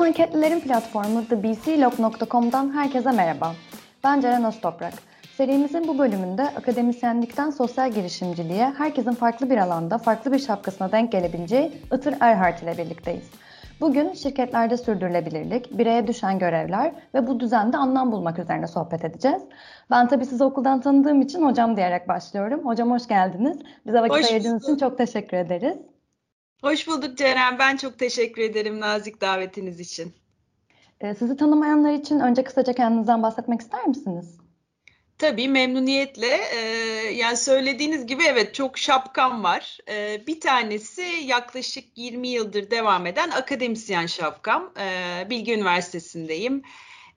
Anketlilerin platformu thebclog.com'dan herkese merhaba. Ben Ceren Öztoprak. Serimizin bu bölümünde akademisyenlikten sosyal girişimciliğe herkesin farklı bir alanda, farklı bir şapkasına denk gelebileceği Itır Erhart ile birlikteyiz. Bugün şirketlerde sürdürülebilirlik, bireye düşen görevler ve bu düzende anlam bulmak üzerine sohbet edeceğiz. Ben tabii sizi okuldan tanıdığım için hocam diyerek başlıyorum. Hocam hoş geldiniz. Bize vakit ayırdığınız için çok teşekkür ederiz. Hoş bulduk Ceren. Ben çok teşekkür ederim nazik davetiniz için. Ee, sizi tanımayanlar için önce kısaca kendinizden bahsetmek ister misiniz? Tabii memnuniyetle. Ee, yani söylediğiniz gibi evet çok şapkam var. Ee, bir tanesi yaklaşık 20 yıldır devam eden akademisyen şapkam. Ee, Bilgi Üniversitesi'ndeyim.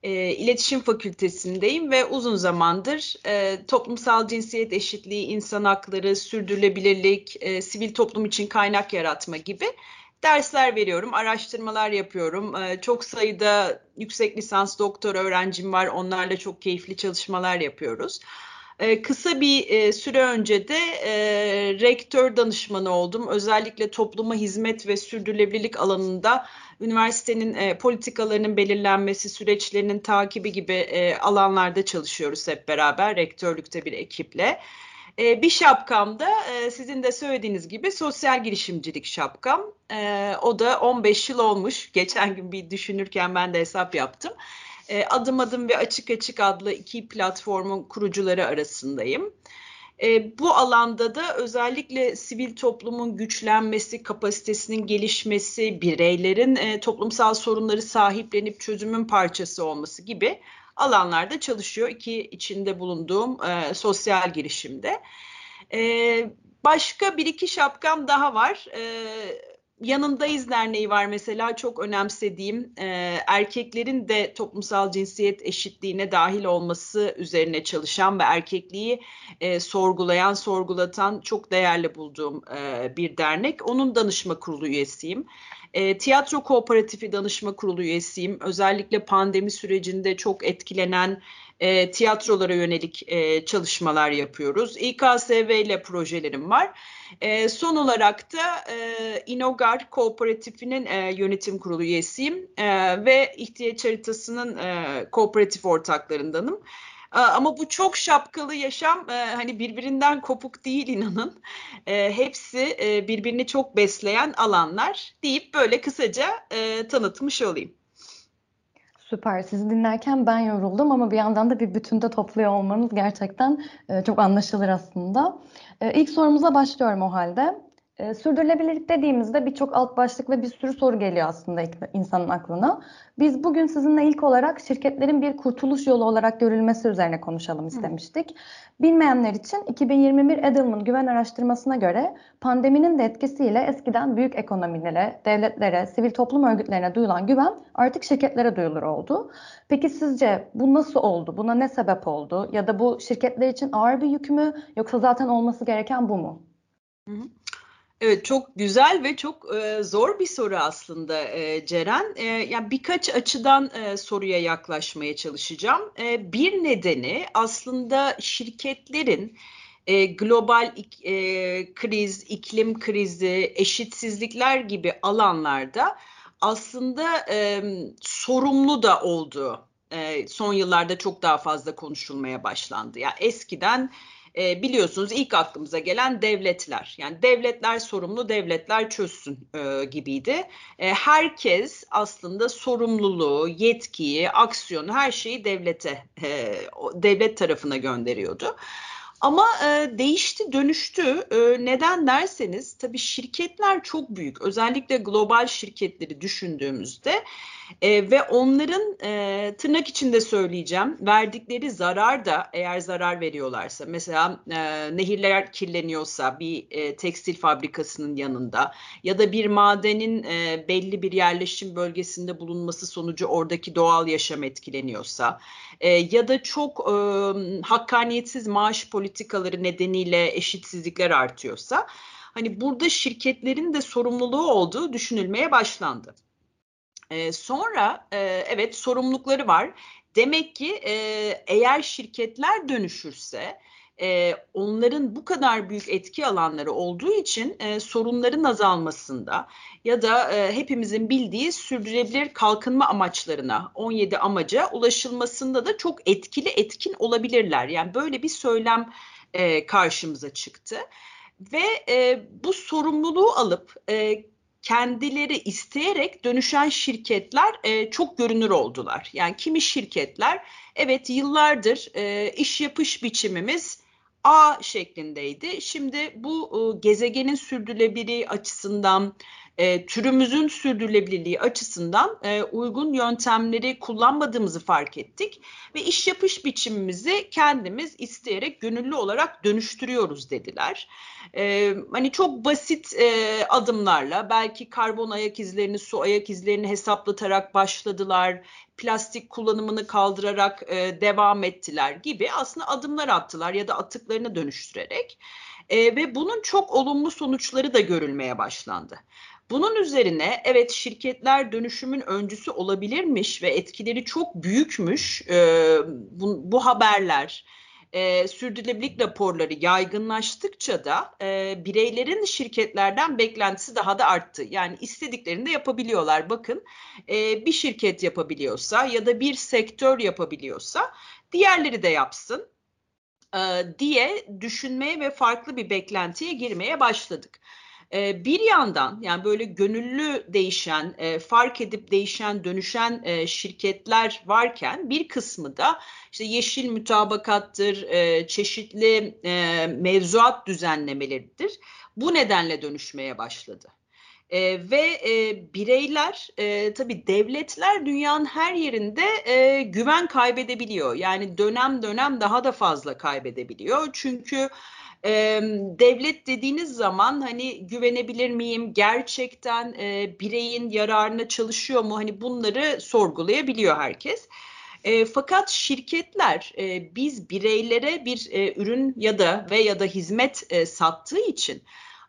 Ee, İletişim Fakültesindeyim ve uzun zamandır e, toplumsal cinsiyet eşitliği, insan hakları, sürdürülebilirlik, e, sivil toplum için kaynak yaratma gibi dersler veriyorum, araştırmalar yapıyorum. Ee, çok sayıda yüksek lisans doktor öğrencim var. Onlarla çok keyifli çalışmalar yapıyoruz. Ee, kısa bir e, süre önce de e, rektör danışmanı oldum. Özellikle topluma hizmet ve sürdürülebilirlik alanında üniversitenin e, politikalarının belirlenmesi, süreçlerinin takibi gibi alanlarda çalışıyoruz hep beraber rektörlükte bir ekiple. Bir şapkam da sizin de söylediğiniz gibi sosyal girişimcilik şapkam. O da 15 yıl olmuş. Geçen gün bir düşünürken ben de hesap yaptım. E, adım adım ve açık açık adlı iki platformun kurucuları arasındayım. E, bu alanda da özellikle sivil toplumun güçlenmesi, kapasitesinin gelişmesi, bireylerin e, toplumsal sorunları sahiplenip çözümün parçası olması gibi alanlarda çalışıyor. İki içinde bulunduğum e, sosyal girişimde. E, başka bir iki şapkam daha var. E, Yanındayız Derneği var mesela çok önemsediğim e, erkeklerin de toplumsal cinsiyet eşitliğine dahil olması üzerine çalışan ve erkekliği e, sorgulayan, sorgulatan çok değerli bulduğum e, bir dernek. Onun danışma kurulu üyesiyim. E, tiyatro Kooperatifi Danışma Kurulu üyesiyim. Özellikle pandemi sürecinde çok etkilenen e, tiyatrolara yönelik e, çalışmalar yapıyoruz. İKSV ile projelerim var. E, son olarak da e, İnogar Kooperatifinin e, yönetim kurulu üyesiyim e, ve ihtiyaç haritasının e, kooperatif ortaklarındanım. Ama bu çok şapkalı yaşam e, hani birbirinden kopuk değil inanın. E, hepsi e, birbirini çok besleyen alanlar deyip böyle kısaca tanıtmış olayım. Süper. Sizi dinlerken ben yoruldum ama bir yandan da bir bütünde topluyor olmanız gerçekten çok anlaşılır aslında. İlk sorumuza başlıyorum o halde. E, sürdürülebilirlik dediğimizde birçok alt başlık ve bir sürü soru geliyor aslında insanın aklına. Biz bugün sizinle ilk olarak şirketlerin bir kurtuluş yolu olarak görülmesi üzerine konuşalım istemiştik. Hı. Bilmeyenler için 2021 Edelman güven araştırmasına göre pandeminin de etkisiyle eskiden büyük ekonomilere, devletlere, sivil toplum örgütlerine duyulan güven artık şirketlere duyulur oldu. Peki sizce bu nasıl oldu? Buna ne sebep oldu? Ya da bu şirketler için ağır bir yük mü yoksa zaten olması gereken bu mu? Hı hı. Evet çok güzel ve çok e, zor bir soru aslında e, Ceren. E, yani birkaç açıdan e, soruya yaklaşmaya çalışacağım. E, bir nedeni aslında şirketlerin e, global e, kriz, iklim krizi, eşitsizlikler gibi alanlarda aslında e, sorumlu da olduğu e, son yıllarda çok daha fazla konuşulmaya başlandı. Ya yani eskiden e, biliyorsunuz ilk aklımıza gelen devletler. Yani devletler sorumlu, devletler çözsün e, gibiydi. E, herkes aslında sorumluluğu, yetkiyi, aksiyonu her şeyi devlete, e, devlet tarafına gönderiyordu. Ama e, değişti, dönüştü. E, neden derseniz tabii şirketler çok büyük. Özellikle global şirketleri düşündüğümüzde e, ve onların e, tırnak içinde söyleyeceğim verdikleri zarar da eğer zarar veriyorlarsa mesela e, nehirler kirleniyorsa bir e, tekstil fabrikasının yanında ya da bir madenin e, belli bir yerleşim bölgesinde bulunması sonucu oradaki doğal yaşam etkileniyorsa e, ya da çok e, hakkaniyetsiz maaş politikaları nedeniyle eşitsizlikler artıyorsa hani burada şirketlerin de sorumluluğu olduğu düşünülmeye başlandı. E, sonra e, evet sorumlulukları var. Demek ki e, eğer şirketler dönüşürse e, onların bu kadar büyük etki alanları olduğu için e, sorunların azalmasında ya da e, hepimizin bildiği sürdürülebilir kalkınma amaçlarına 17 amaca ulaşılmasında da çok etkili etkin olabilirler. Yani böyle bir söylem e, karşımıza çıktı ve e, bu sorumluluğu alıp e, kendileri isteyerek dönüşen şirketler e, çok görünür oldular. Yani kimi şirketler evet yıllardır e, iş yapış biçimimiz A şeklindeydi. Şimdi bu e, gezegenin sürdürülebilirliği açısından, e, türümüzün sürdürülebilirliği açısından e, uygun yöntemleri kullanmadığımızı fark ettik ve iş yapış biçimimizi kendimiz isteyerek gönüllü olarak dönüştürüyoruz dediler. E, hani çok basit e, adımlarla belki karbon ayak izlerini, su ayak izlerini hesaplatarak başladılar plastik kullanımını kaldırarak e, devam ettiler gibi aslında adımlar attılar ya da atıklarını dönüştürerek e, ve bunun çok olumlu sonuçları da görülmeye başlandı. Bunun üzerine evet şirketler dönüşümün öncüsü olabilirmiş ve etkileri çok büyükmüş e, bu, bu haberler e, sürdürülebilirlik raporları yaygınlaştıkça da e, bireylerin şirketlerden beklentisi daha da arttı. Yani istediklerini de yapabiliyorlar. Bakın e, bir şirket yapabiliyorsa ya da bir sektör yapabiliyorsa diğerleri de yapsın e, diye düşünmeye ve farklı bir beklentiye girmeye başladık. E, bir yandan yani böyle gönüllü değişen, e, fark edip değişen, dönüşen e, şirketler varken bir kısmı da işte yeşil mütabakattır, çeşitli mevzuat düzenlemeleridir. Bu nedenle dönüşmeye başladı. E, ve e, bireyler e, tabii devletler dünyanın her yerinde e, güven kaybedebiliyor. Yani dönem dönem daha da fazla kaybedebiliyor. Çünkü e, devlet dediğiniz zaman hani güvenebilir miyim? Gerçekten e, bireyin yararına çalışıyor mu? Hani bunları sorgulayabiliyor herkes. E, fakat şirketler e, biz bireylere bir e, ürün ya da ve ya da hizmet e, sattığı için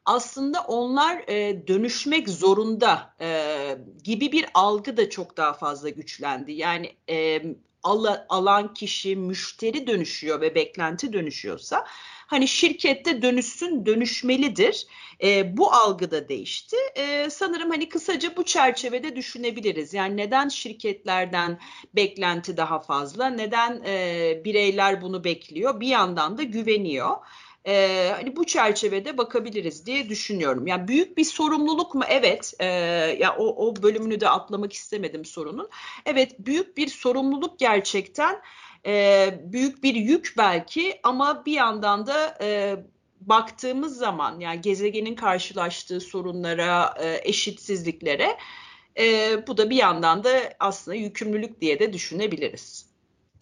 aslında onlar e, dönüşmek zorunda e, gibi bir algı da çok daha fazla güçlendi. Yani e, al, alan kişi müşteri dönüşüyor ve beklenti dönüşüyorsa hani şirkette dönüşsün dönüşmelidir. E, bu algı da değişti. E, sanırım hani kısaca bu çerçevede düşünebiliriz. Yani neden şirketlerden beklenti daha fazla? Neden e, bireyler bunu bekliyor? Bir yandan da güveniyor. Ee, hani bu çerçevede bakabiliriz diye düşünüyorum. Yani büyük bir sorumluluk mu? Evet. E, ya o, o bölümünü de atlamak istemedim sorunun. Evet, büyük bir sorumluluk gerçekten e, büyük bir yük belki ama bir yandan da e, baktığımız zaman yani gezegenin karşılaştığı sorunlara, e, eşitsizliklere e, bu da bir yandan da aslında yükümlülük diye de düşünebiliriz.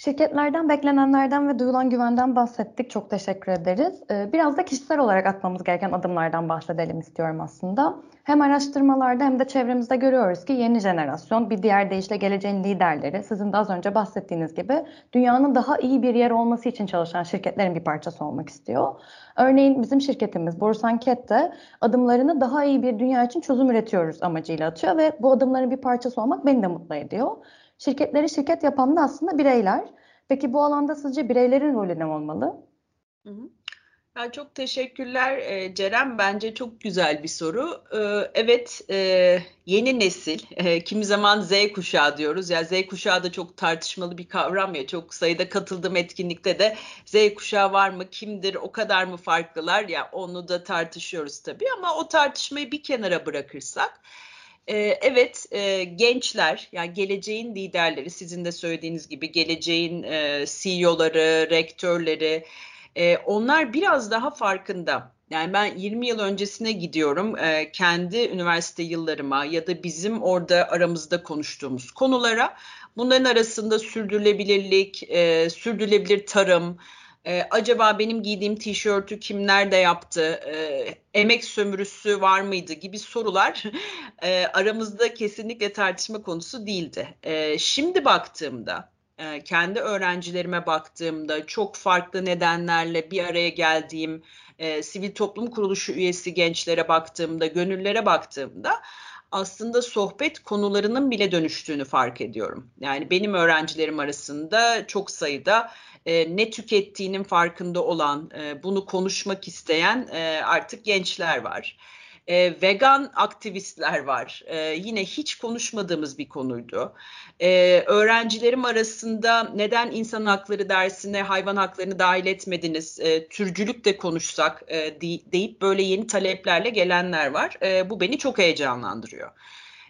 Şirketlerden beklenenlerden ve duyulan güvenden bahsettik. Çok teşekkür ederiz. Ee, biraz da kişisel olarak atmamız gereken adımlardan bahsedelim istiyorum aslında. Hem araştırmalarda hem de çevremizde görüyoruz ki yeni jenerasyon bir diğer deyişle geleceğin liderleri sizin de az önce bahsettiğiniz gibi dünyanın daha iyi bir yer olması için çalışan şirketlerin bir parçası olmak istiyor. Örneğin bizim şirketimiz Borsanket de adımlarını daha iyi bir dünya için çözüm üretiyoruz amacıyla atıyor ve bu adımların bir parçası olmak beni de mutlu ediyor. Şirketleri şirket yapan da aslında bireyler. Peki bu alanda sizce bireylerin rolü ne olmalı? Ya çok teşekkürler e, Ceren. Bence çok güzel bir soru. E, evet, e, yeni nesil, kimi zaman Z kuşağı diyoruz. Ya Z kuşağı da çok tartışmalı bir kavram ya. Çok sayıda katıldığım etkinlikte de Z kuşağı var mı, kimdir, o kadar mı farklılar ya onu da tartışıyoruz tabii. Ama o tartışmayı bir kenara bırakırsak ee, evet, e, gençler, yani geleceğin liderleri, sizin de söylediğiniz gibi geleceğin e, CEO'ları, rektörleri, e, onlar biraz daha farkında. Yani ben 20 yıl öncesine gidiyorum e, kendi üniversite yıllarıma ya da bizim orada aramızda konuştuğumuz konulara. Bunların arasında sürdürülebilirlik, e, sürdürülebilir tarım, e, acaba benim giydiğim tişörtü kim nerede yaptı? E, emek sömürüsü var mıydı gibi sorular e, aramızda kesinlikle tartışma konusu değildi. E, şimdi baktığımda e, kendi öğrencilerime baktığımda çok farklı nedenlerle bir araya geldiğim e, sivil toplum kuruluşu üyesi gençlere baktığımda, gönüllere baktığımda aslında sohbet konularının bile dönüştüğünü fark ediyorum. Yani benim öğrencilerim arasında çok sayıda e, ne tükettiğinin farkında olan, e, bunu konuşmak isteyen e, artık gençler var. E, vegan aktivistler var. E, yine hiç konuşmadığımız bir konuydu. E, öğrencilerim arasında neden insan hakları dersine hayvan haklarını dahil etmediniz, e, türcülük de konuşsak e, deyip böyle yeni taleplerle gelenler var. E, bu beni çok heyecanlandırıyor.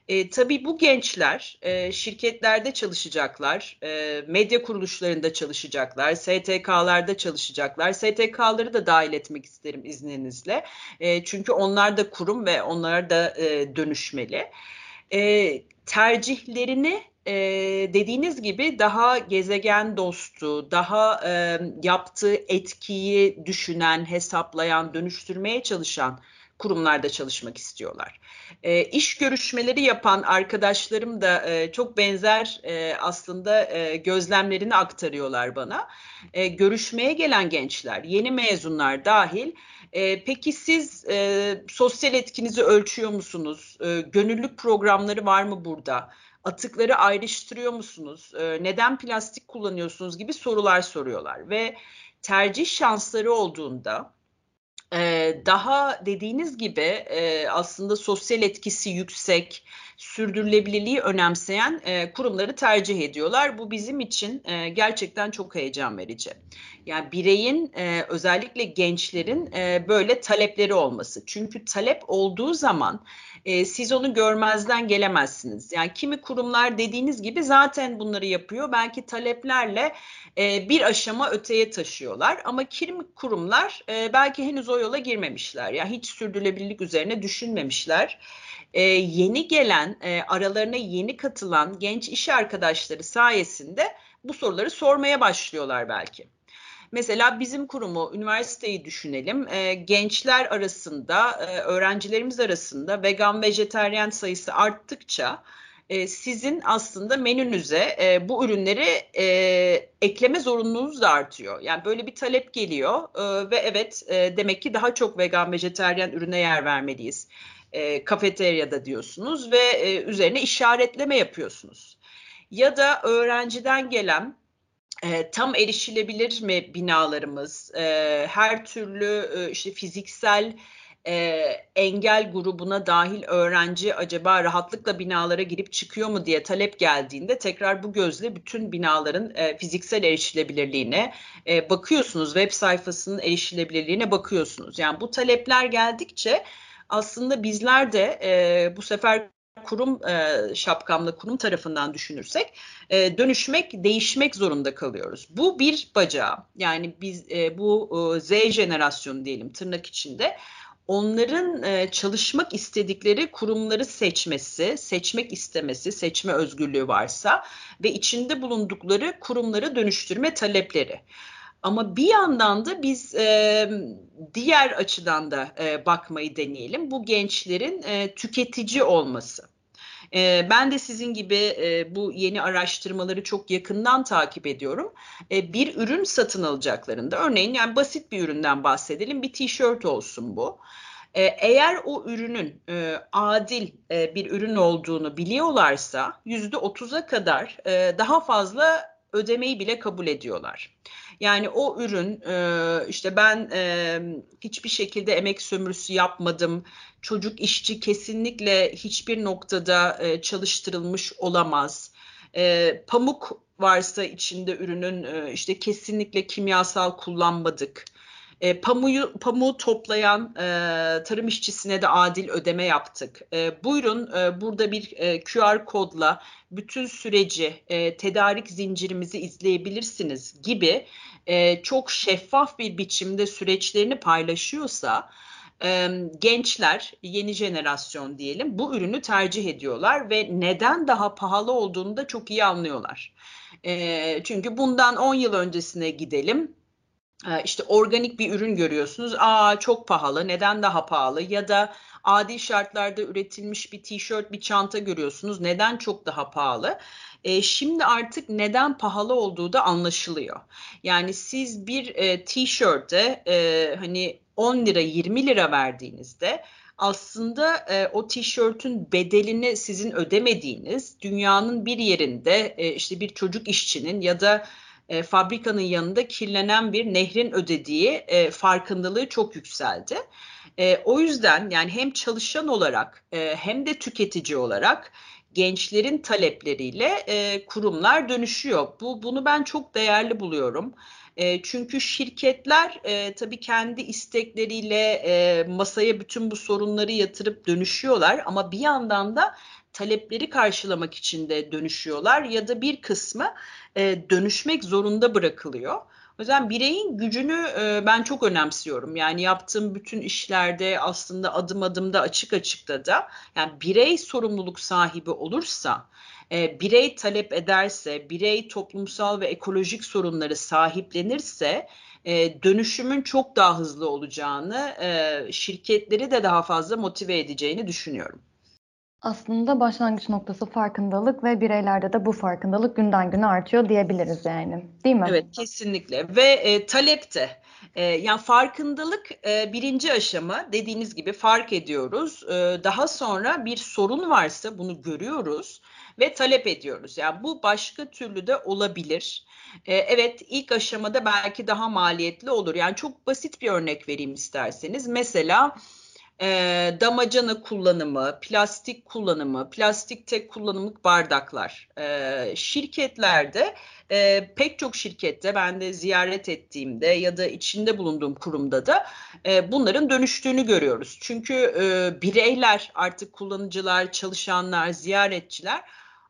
E, tabii bu gençler e, şirketlerde çalışacaklar, e, medya kuruluşlarında çalışacaklar, STK'larda çalışacaklar. STK'ları da dahil etmek isterim izninizle. E, çünkü onlar da kurum ve onlar da e, dönüşmeli. E, tercihlerini e, dediğiniz gibi daha gezegen dostu, daha e, yaptığı etkiyi düşünen, hesaplayan, dönüştürmeye çalışan kurumlarda çalışmak istiyorlar. E, iş görüşmeleri yapan arkadaşlarım da e, çok benzer e, aslında e, gözlemlerini aktarıyorlar bana. E, görüşmeye gelen gençler, yeni mezunlar dahil e, peki siz e, sosyal etkinizi ölçüyor musunuz? E, gönüllülük programları var mı burada? Atıkları ayrıştırıyor musunuz? E, neden plastik kullanıyorsunuz gibi sorular soruyorlar ve tercih şansları olduğunda daha dediğiniz gibi aslında sosyal etkisi yüksek, sürdürülebilirliği önemseyen kurumları tercih ediyorlar. Bu bizim için gerçekten çok heyecan verici. Yani bireyin özellikle gençlerin böyle talepleri olması. Çünkü talep olduğu zaman siz onu görmezden gelemezsiniz. Yani kimi kurumlar dediğiniz gibi zaten bunları yapıyor. Belki taleplerle e, bir aşama öteye taşıyorlar. Ama kimi kurumlar e, belki henüz o yola girmemişler. Yani hiç sürdürülebilirlik üzerine düşünmemişler. E, yeni gelen, e, aralarına yeni katılan genç iş arkadaşları sayesinde bu soruları sormaya başlıyorlar belki. Mesela bizim kurumu, üniversiteyi düşünelim. E, gençler arasında, e, öğrencilerimiz arasında vegan, vejeteryan sayısı arttıkça e, sizin aslında menünüze e, bu ürünleri e, ekleme zorunluluğunuz da artıyor. Yani böyle bir talep geliyor e, ve evet e, demek ki daha çok vegan, vejeteryan ürüne yer vermeliyiz. E, kafeteryada diyorsunuz ve e, üzerine işaretleme yapıyorsunuz. Ya da öğrenciden gelen e, tam erişilebilir mi binalarımız? E, her türlü e, işte fiziksel e, engel grubuna dahil öğrenci acaba rahatlıkla binalara girip çıkıyor mu diye talep geldiğinde tekrar bu gözle bütün binaların e, fiziksel erişilebilirliğine e, bakıyorsunuz. Web sayfasının erişilebilirliğine bakıyorsunuz. Yani bu talepler geldikçe aslında bizler de e, bu sefer kurum e, şapkamla kurum tarafından düşünürsek e, dönüşmek, değişmek zorunda kalıyoruz. Bu bir bacağı. Yani biz e, bu e, Z jenerasyonu diyelim tırnak içinde onların e, çalışmak istedikleri kurumları seçmesi, seçmek istemesi, seçme özgürlüğü varsa ve içinde bulundukları kurumları dönüştürme talepleri. Ama bir yandan da biz e, diğer açıdan da e, bakmayı deneyelim. Bu gençlerin e, tüketici olması. E, ben de sizin gibi e, bu yeni araştırmaları çok yakından takip ediyorum. E, bir ürün satın alacaklarında örneğin yani basit bir üründen bahsedelim bir tişört olsun bu. E, eğer o ürünün e, adil e, bir ürün olduğunu biliyorlarsa yüzde otuza kadar e, daha fazla ödemeyi bile kabul ediyorlar. Yani o ürün e, işte ben e, hiçbir şekilde emek sömürüsü yapmadım. Çocuk işçi kesinlikle hiçbir noktada e, çalıştırılmış olamaz. Pamuk varsa içinde ürünün işte kesinlikle kimyasal kullanmadık. E, pamuğu, pamuğu toplayan e, tarım işçisine de adil ödeme yaptık. E, buyurun e, burada bir e, QR kodla bütün süreci, e, tedarik zincirimizi izleyebilirsiniz gibi e, çok şeffaf bir biçimde süreçlerini paylaşıyorsa e, gençler, yeni jenerasyon diyelim bu ürünü tercih ediyorlar ve neden daha pahalı olduğunu da çok iyi anlıyorlar. E, çünkü bundan 10 yıl öncesine gidelim işte organik bir ürün görüyorsunuz. Aa çok pahalı. Neden daha pahalı? Ya da adi şartlarda üretilmiş bir tişört, bir çanta görüyorsunuz. Neden çok daha pahalı? E, şimdi artık neden pahalı olduğu da anlaşılıyor. Yani siz bir e, tişörte e, hani 10 lira 20 lira verdiğinizde aslında e, o tişörtün bedelini sizin ödemediğiniz dünyanın bir yerinde e, işte bir çocuk işçinin ya da e, fabrikanın yanında kirlenen bir nehrin ödediği e, farkındalığı çok yükseldi. E, o yüzden yani hem çalışan olarak e, hem de tüketici olarak gençlerin talepleriyle e, kurumlar dönüşüyor. Bu bunu ben çok değerli buluyorum. E, çünkü şirketler e, tabii kendi istekleriyle e, masaya bütün bu sorunları yatırıp dönüşüyorlar ama bir yandan da talepleri karşılamak için de dönüşüyorlar ya da bir kısmı e, dönüşmek zorunda bırakılıyor. O yüzden bireyin gücünü e, ben çok önemsiyorum. Yani yaptığım bütün işlerde aslında adım adım da açık açıkta da yani birey sorumluluk sahibi olursa, e, birey talep ederse, birey toplumsal ve ekolojik sorunları sahiplenirse e, dönüşümün çok daha hızlı olacağını, şirketleri de daha fazla motive edeceğini düşünüyorum. Aslında başlangıç noktası farkındalık ve bireylerde de bu farkındalık günden güne artıyor diyebiliriz yani. Değil mi? Evet kesinlikle ve e, talep de. E, yani farkındalık e, birinci aşama dediğiniz gibi fark ediyoruz. E, daha sonra bir sorun varsa bunu görüyoruz ve talep ediyoruz. Yani bu başka türlü de olabilir. E, evet ilk aşamada belki daha maliyetli olur. Yani çok basit bir örnek vereyim isterseniz. Mesela e, damacana kullanımı, plastik kullanımı, plastik tek kullanımlık bardaklar. E, şirketlerde e, pek çok şirkette ben de ziyaret ettiğimde ya da içinde bulunduğum kurumda da e, bunların dönüştüğünü görüyoruz. Çünkü e, bireyler artık kullanıcılar, çalışanlar, ziyaretçiler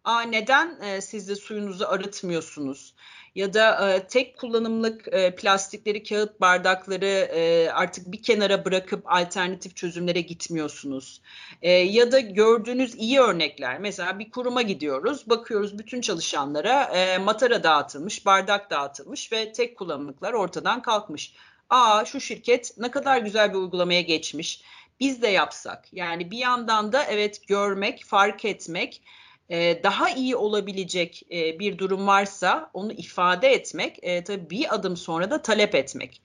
Aa, neden e, siz de suyunuzu arıtmıyorsunuz? ya da e, tek kullanımlık e, plastikleri, kağıt bardakları e, artık bir kenara bırakıp alternatif çözümlere gitmiyorsunuz. E, ya da gördüğünüz iyi örnekler, mesela bir kuruma gidiyoruz, bakıyoruz bütün çalışanlara e, matara dağıtılmış, bardak dağıtılmış ve tek kullanımlıklar ortadan kalkmış. Aa şu şirket ne kadar güzel bir uygulamaya geçmiş. Biz de yapsak. Yani bir yandan da evet görmek, fark etmek, e, daha iyi olabilecek e, bir durum varsa onu ifade etmek, e, tabii bir adım sonra da talep etmek.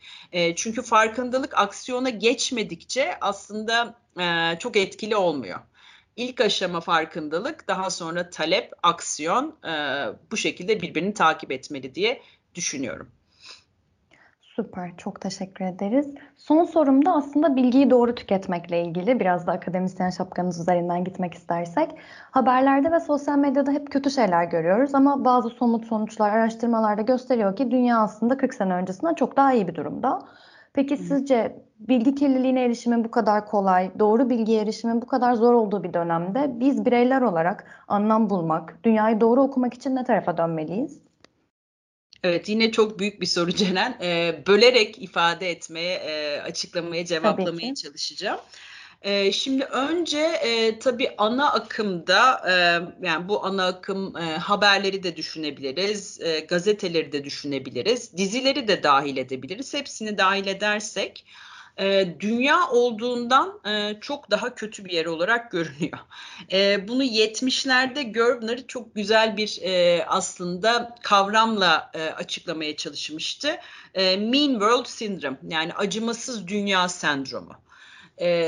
çünkü farkındalık aksiyona geçmedikçe aslında çok etkili olmuyor. İlk aşama farkındalık, daha sonra talep, aksiyon bu şekilde birbirini takip etmeli diye düşünüyorum. Süper, çok teşekkür ederiz. Son sorum da aslında bilgiyi doğru tüketmekle ilgili. Biraz da akademisyen şapkanız üzerinden gitmek istersek. Haberlerde ve sosyal medyada hep kötü şeyler görüyoruz ama bazı somut sonuçlar, araştırmalarda gösteriyor ki dünya aslında 40 sene öncesinden çok daha iyi bir durumda. Peki Hı. sizce bilgi kirliliğine erişimin bu kadar kolay, doğru bilgiye erişimin bu kadar zor olduğu bir dönemde biz bireyler olarak anlam bulmak, dünyayı doğru okumak için ne tarafa dönmeliyiz? Evet yine çok büyük bir soru Ceren. E, bölerek ifade etmeye, e, açıklamaya, cevaplamaya çalışacağım. E, şimdi önce e, tabii ana akımda e, yani bu ana akım e, haberleri de düşünebiliriz, e, gazeteleri de düşünebiliriz, dizileri de dahil edebiliriz. Hepsini dahil edersek e, dünya olduğundan e, çok daha kötü bir yer olarak görünüyor. E, bunu 70'lerde Gerbner çok güzel bir e, aslında kavramla e, açıklamaya çalışmıştı. E, mean World Syndrome yani acımasız dünya sendromu.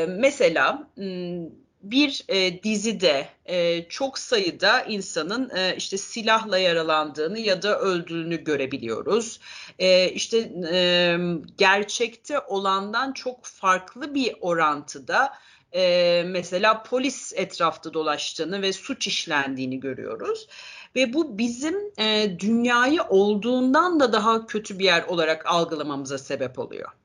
Mesela bir e, dizide e, çok sayıda insanın e, işte silahla yaralandığını ya da öldüğünü görebiliyoruz. E, işte e, gerçekte olandan çok farklı bir orantıda e, mesela polis etrafta dolaştığını ve suç işlendiğini görüyoruz. Ve bu bizim e, dünyayı olduğundan da daha kötü bir yer olarak algılamamıza sebep oluyor.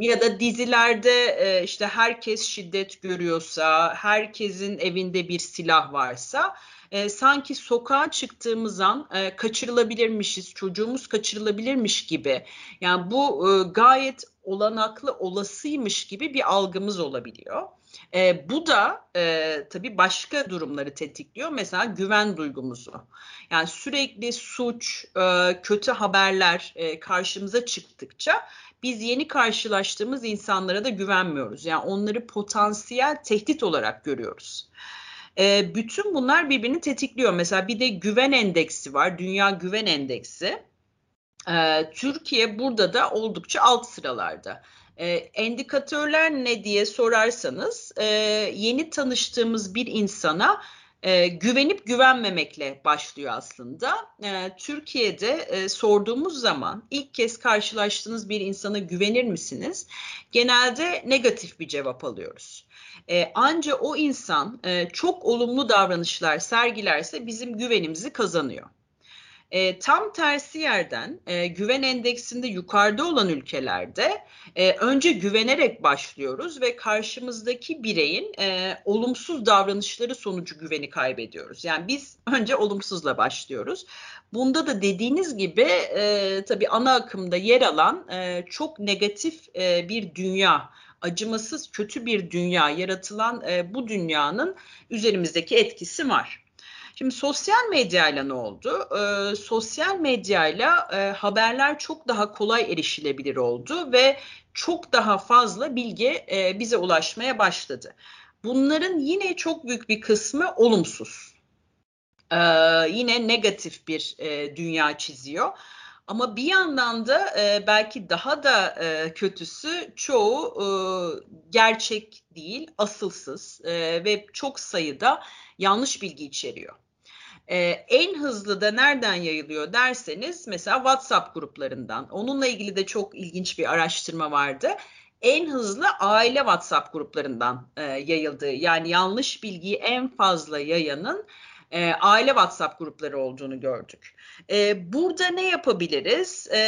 Ya da dizilerde e, işte herkes şiddet görüyorsa, herkesin evinde bir silah varsa e, sanki sokağa çıktığımız an e, kaçırılabilirmişiz, çocuğumuz kaçırılabilirmiş gibi. Yani bu gayet olanaklı, olasıymış gibi bir algımız olabiliyor. E, bu da e, tabii başka durumları tetikliyor. Mesela güven duygumuzu. Yani sürekli suç, e, kötü haberler e, karşımıza çıktıkça biz yeni karşılaştığımız insanlara da güvenmiyoruz. Yani onları potansiyel tehdit olarak görüyoruz. E, bütün bunlar birbirini tetikliyor. Mesela bir de güven endeksi var. Dünya Güven Endeksi. E, Türkiye burada da oldukça alt sıralarda. E, endikatörler ne diye sorarsanız e, yeni tanıştığımız bir insana e, güvenip güvenmemekle başlıyor aslında. E, Türkiye'de e, sorduğumuz zaman ilk kez karşılaştığınız bir insana güvenir misiniz? Genelde negatif bir cevap alıyoruz. E, anca o insan e, çok olumlu davranışlar sergilerse bizim güvenimizi kazanıyor. E, tam tersi yerden e, güven endeksinde yukarıda olan ülkelerde e, önce güvenerek başlıyoruz ve karşımızdaki bireyin e, olumsuz davranışları sonucu güveni kaybediyoruz. Yani biz önce olumsuzla başlıyoruz. Bunda da dediğiniz gibi e, tabii ana akımda yer alan e, çok negatif e, bir dünya acımasız kötü bir dünya yaratılan e, bu dünyanın üzerimizdeki etkisi var. Şimdi sosyal medyayla ne oldu? Ee, sosyal medyayla e, haberler çok daha kolay erişilebilir oldu ve çok daha fazla bilgi e, bize ulaşmaya başladı. Bunların yine çok büyük bir kısmı olumsuz. Ee, yine negatif bir e, dünya çiziyor. Ama bir yandan da e, belki daha da e, kötüsü çoğu e, gerçek değil, asılsız e, ve çok sayıda yanlış bilgi içeriyor. Ee, en hızlı da nereden yayılıyor derseniz mesela WhatsApp gruplarından. Onunla ilgili de çok ilginç bir araştırma vardı. En hızlı aile WhatsApp gruplarından e, yayıldığı yani yanlış bilgiyi en fazla yayanın e, aile WhatsApp grupları olduğunu gördük. E, burada ne yapabiliriz? E,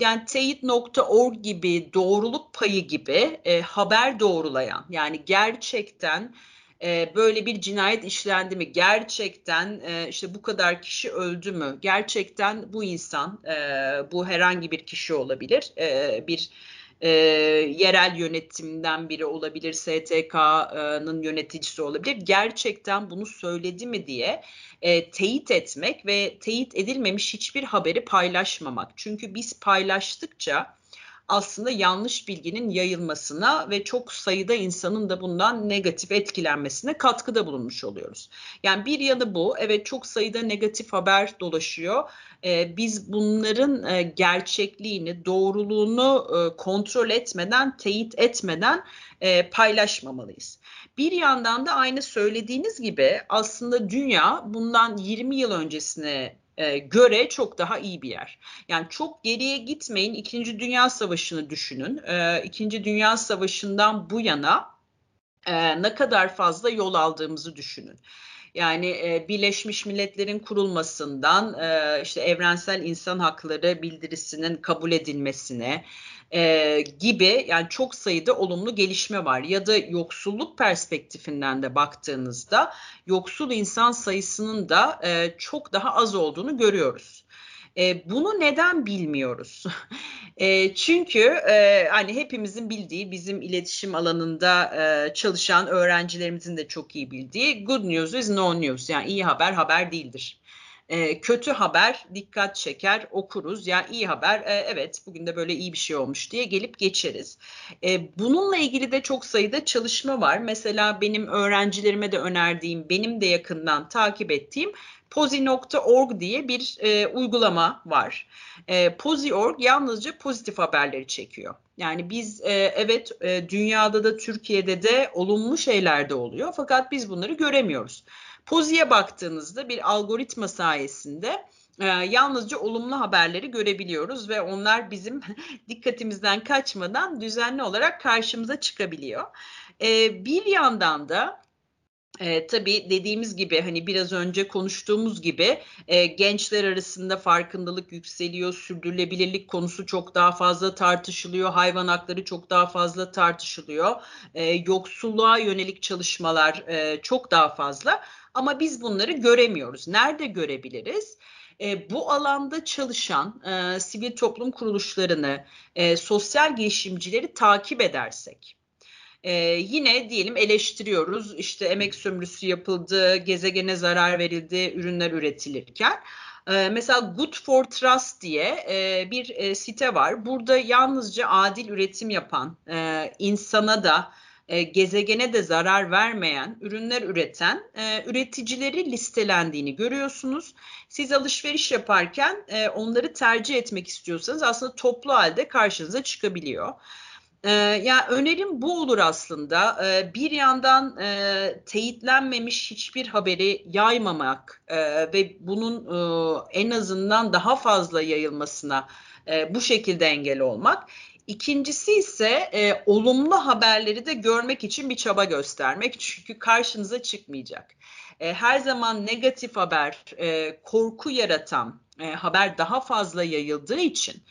yani teyit.org gibi doğruluk payı gibi e, haber doğrulayan yani gerçekten e, böyle bir cinayet işlendi mi? Gerçekten e, işte bu kadar kişi öldü mü? Gerçekten bu insan, e, bu herhangi bir kişi olabilir, e, bir e, yerel yönetimden biri olabilir, STK'nın yöneticisi olabilir. Gerçekten bunu söyledi mi diye e, teyit etmek ve teyit edilmemiş hiçbir haberi paylaşmamak. Çünkü biz paylaştıkça aslında yanlış bilginin yayılmasına ve çok sayıda insanın da bundan negatif etkilenmesine katkıda bulunmuş oluyoruz. Yani bir yanı bu. Evet çok sayıda negatif haber dolaşıyor. Ee, biz bunların e, gerçekliğini, doğruluğunu e, kontrol etmeden, teyit etmeden e, paylaşmamalıyız. Bir yandan da aynı söylediğiniz gibi aslında dünya bundan 20 yıl öncesine e, göre çok daha iyi bir yer. Yani çok geriye gitmeyin. İkinci Dünya Savaşı'nı düşünün. E, İkinci Dünya Savaşı'ndan bu yana e, ne kadar fazla yol aldığımızı düşünün. Yani Birleşmiş Milletler'in kurulmasından işte evrensel insan hakları bildirisinin kabul edilmesine, e, gibi yani çok sayıda olumlu gelişme var. Ya da yoksulluk perspektifinden de baktığınızda yoksul insan sayısının da e, çok daha az olduğunu görüyoruz. E, bunu neden bilmiyoruz? e, çünkü e, hani hepimizin bildiği bizim iletişim alanında e, çalışan öğrencilerimizin de çok iyi bildiği good news is no news yani iyi haber haber değildir. E, kötü haber dikkat çeker okuruz. Yani iyi haber e, evet bugün de böyle iyi bir şey olmuş diye gelip geçeriz. E, bununla ilgili de çok sayıda çalışma var. Mesela benim öğrencilerime de önerdiğim, benim de yakından takip ettiğim Pozi.org diye bir e, uygulama var. E, Pozi.org yalnızca pozitif haberleri çekiyor. Yani biz e, evet e, dünyada da Türkiye'de de olumlu şeyler de oluyor fakat biz bunları göremiyoruz. Pozi'ye baktığınızda bir algoritma sayesinde e, yalnızca olumlu haberleri görebiliyoruz ve onlar bizim dikkatimizden kaçmadan düzenli olarak karşımıza çıkabiliyor. E, bir yandan da e, tabii dediğimiz gibi hani biraz önce konuştuğumuz gibi e, gençler arasında farkındalık yükseliyor, sürdürülebilirlik konusu çok daha fazla tartışılıyor, hayvan hakları çok daha fazla tartışılıyor, e, yoksulluğa yönelik çalışmalar e, çok daha fazla. Ama biz bunları göremiyoruz. Nerede görebiliriz? E, bu alanda çalışan e, sivil toplum kuruluşlarını, e, sosyal girişimcileri takip edersek, e, yine diyelim eleştiriyoruz, işte emek sömürüsü yapıldı, gezegene zarar verildi, ürünler üretilirken. E, mesela Good for Trust diye e, bir e, site var. Burada yalnızca adil üretim yapan, e, insana da e, gezegene de zarar vermeyen ürünler üreten e, üreticileri listelendiğini görüyorsunuz. Siz alışveriş yaparken e, onları tercih etmek istiyorsanız aslında toplu halde karşınıza çıkabiliyor. Ee, yani önerim bu olur aslında. Ee, bir yandan e, teyitlenmemiş hiçbir haberi yaymamak e, ve bunun e, en azından daha fazla yayılmasına e, bu şekilde engel olmak. İkincisi ise e, olumlu haberleri de görmek için bir çaba göstermek. Çünkü karşınıza çıkmayacak. E, her zaman negatif haber, e, korku yaratan e, haber daha fazla yayıldığı için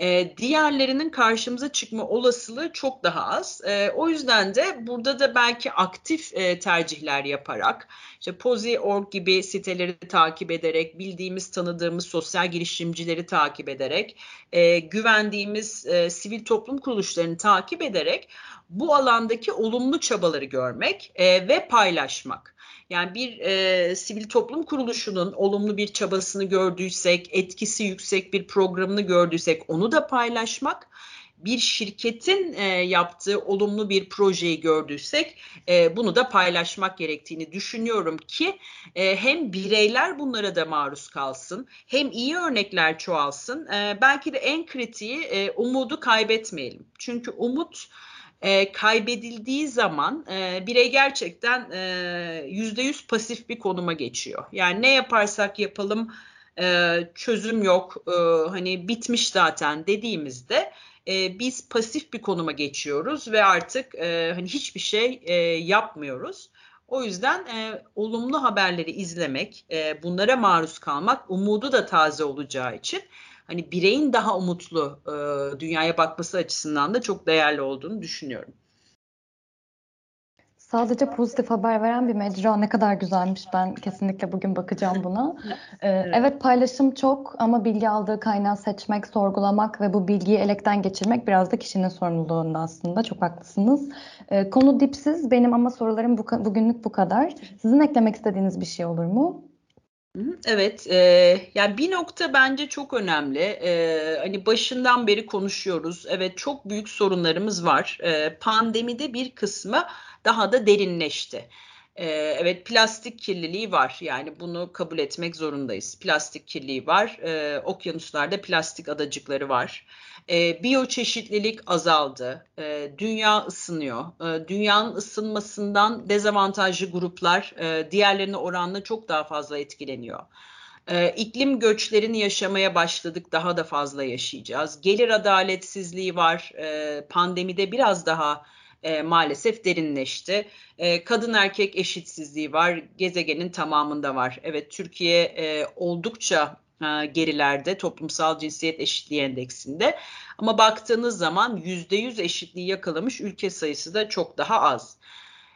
e, diğerlerinin karşımıza çıkma olasılığı çok daha az. E, o yüzden de burada da belki aktif e, tercihler yaparak, işte Pozi.org gibi siteleri takip ederek, bildiğimiz, tanıdığımız sosyal girişimcileri takip ederek, e, güvendiğimiz e, sivil toplum kuruluşlarını takip ederek bu alandaki olumlu çabaları görmek e, ve paylaşmak. Yani bir e, sivil toplum kuruluşunun olumlu bir çabasını gördüysek, etkisi yüksek bir programını gördüysek onu da paylaşmak bir şirketin e, yaptığı olumlu bir projeyi gördüysek e, bunu da paylaşmak gerektiğini düşünüyorum ki e, hem bireyler bunlara da maruz kalsın hem iyi örnekler çoğalsın. E, belki de en kritiği e, umudu kaybetmeyelim. Çünkü umut e, kaybedildiği zaman e, birey gerçekten e, yüzde yüz pasif bir konuma geçiyor. Yani ne yaparsak yapalım e, çözüm yok, e, hani bitmiş zaten dediğimizde e, biz pasif bir konuma geçiyoruz ve artık e, hani hiçbir şey e, yapmıyoruz. O yüzden e, olumlu haberleri izlemek, e, bunlara maruz kalmak umudu da taze olacağı için hani bireyin daha umutlu e, dünyaya bakması açısından da çok değerli olduğunu düşünüyorum. Sadece pozitif haber veren bir mecra ne kadar güzelmiş. Ben kesinlikle bugün bakacağım buna. Ee, evet paylaşım çok ama bilgi aldığı kaynağı seçmek, sorgulamak ve bu bilgiyi elekten geçirmek biraz da kişinin sorumluluğunda aslında. Çok haklısınız. Ee, konu dipsiz benim ama sorularım bu, bugünlük bu kadar. Sizin eklemek istediğiniz bir şey olur mu? Evet, e, yani bir nokta bence çok önemli. E, hani başından beri konuşuyoruz. Evet, çok büyük sorunlarımız var. E, pandemide bir kısmı daha da derinleşti. E, evet, plastik kirliliği var. Yani bunu kabul etmek zorundayız. Plastik kirliliği var. E, okyanuslarda plastik adacıkları var. E, biyoçeşitlilik azaldı. E, dünya ısınıyor. E, dünyanın ısınmasından dezavantajlı gruplar e, diğerlerine oranla çok daha fazla etkileniyor. E, iklim göçlerini yaşamaya başladık, daha da fazla yaşayacağız. Gelir adaletsizliği var. E, pandemide biraz daha e, maalesef derinleşti. E, kadın erkek eşitsizliği var, gezegenin tamamında var. Evet Türkiye e, oldukça e, gerilerde toplumsal cinsiyet eşitliği endeksinde. Ama baktığınız zaman %100 eşitliği yakalamış ülke sayısı da çok daha az.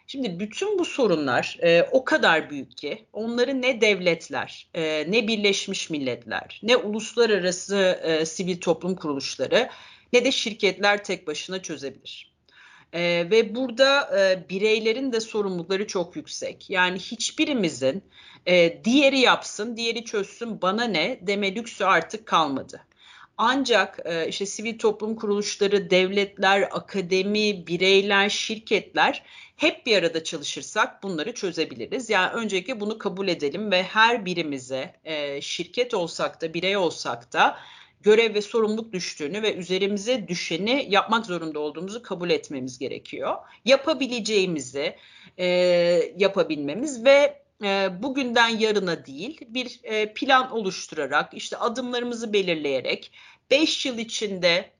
Şimdi bütün bu sorunlar e, o kadar büyük ki onları ne devletler, e, ne Birleşmiş Milletler, ne uluslararası e, sivil toplum kuruluşları ne de şirketler tek başına çözebilir. E, ve burada e, bireylerin de sorumlulukları çok yüksek. Yani hiçbirimizin e, diğeri yapsın, diğeri çözsün bana ne deme lüksü artık kalmadı. Ancak e, işte sivil toplum kuruluşları, devletler, akademi, bireyler, şirketler hep bir arada çalışırsak bunları çözebiliriz. Yani öncelikle bunu kabul edelim ve her birimize e, şirket olsak da birey olsak da görev ve sorumluluk düştüğünü ve üzerimize düşeni yapmak zorunda olduğumuzu kabul etmemiz gerekiyor. Yapabileceğimizi e, yapabilmemiz ve e, bugünden yarına değil bir e, plan oluşturarak işte adımlarımızı belirleyerek 5 yıl içinde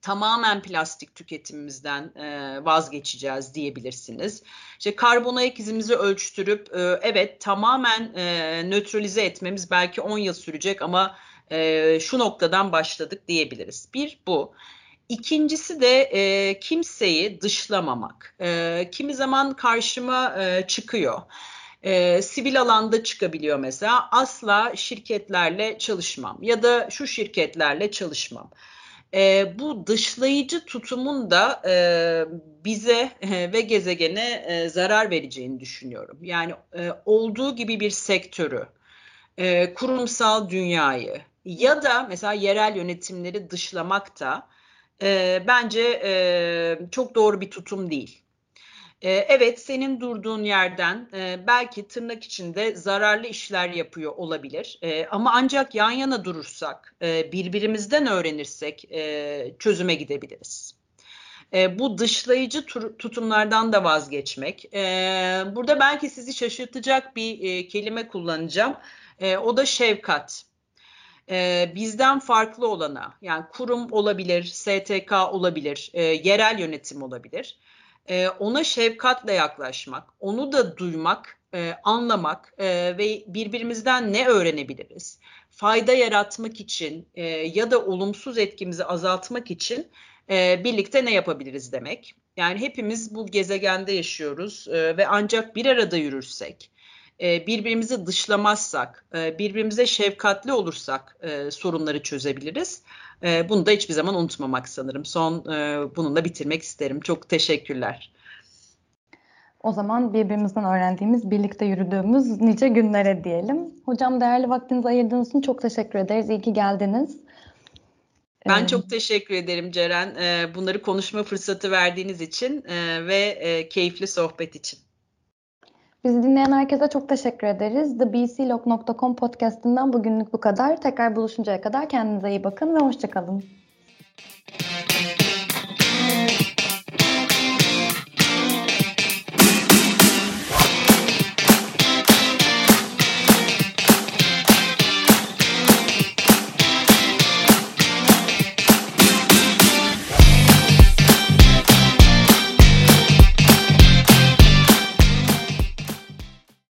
tamamen plastik tüketimimizden e, vazgeçeceğiz diyebilirsiniz. İşte karbon ayak izimizi ölçtürüp e, evet tamamen e, nötralize etmemiz belki 10 yıl sürecek ama e, şu noktadan başladık diyebiliriz. Bir bu. İkincisi de e, kimseyi dışlamamak. E, kimi zaman karşıma e, çıkıyor. E, sivil alanda çıkabiliyor mesela. Asla şirketlerle çalışmam ya da şu şirketlerle çalışmam. E, bu dışlayıcı tutumun da e, bize e, ve gezegene e, zarar vereceğini düşünüyorum. Yani e, olduğu gibi bir sektörü, e, kurumsal dünyayı, ya da mesela yerel yönetimleri dışlamak da e, bence e, çok doğru bir tutum değil. E, evet senin durduğun yerden e, belki tırnak içinde zararlı işler yapıyor olabilir e, ama ancak yan yana durursak e, birbirimizden öğrenirsek e, çözüme gidebiliriz. e, bu dışlayıcı tutumlardan da vazgeçmek. E, burada belki sizi şaşırtacak bir e, kelime kullanacağım. E, o da şefkat. E, bizden farklı olana, yani kurum olabilir, STK olabilir, e, yerel yönetim olabilir. E, ona şefkatle yaklaşmak, onu da duymak, e, anlamak e, ve birbirimizden ne öğrenebiliriz? Fayda yaratmak için e, ya da olumsuz etkimizi azaltmak için e, birlikte ne yapabiliriz demek. Yani hepimiz bu gezegende yaşıyoruz e, ve ancak bir arada yürürsek, e, birbirimizi dışlamazsak, e, birbirimize şefkatli olursak e, sorunları çözebiliriz. E, bunu da hiçbir zaman unutmamak sanırım. Son e, bununla bitirmek isterim. Çok teşekkürler. O zaman birbirimizden öğrendiğimiz, birlikte yürüdüğümüz nice günlere diyelim. Hocam değerli vaktinizi ayırdığınız için çok teşekkür ederiz. İyi ki geldiniz. Ben çok teşekkür ederim Ceren. Ee, bunları konuşma fırsatı verdiğiniz için ve keyifli sohbet için. Bizi dinleyen herkese çok teşekkür ederiz. TheBCLog.com podcastinden bugünlük bu kadar. Tekrar buluşuncaya kadar kendinize iyi bakın ve hoşçakalın.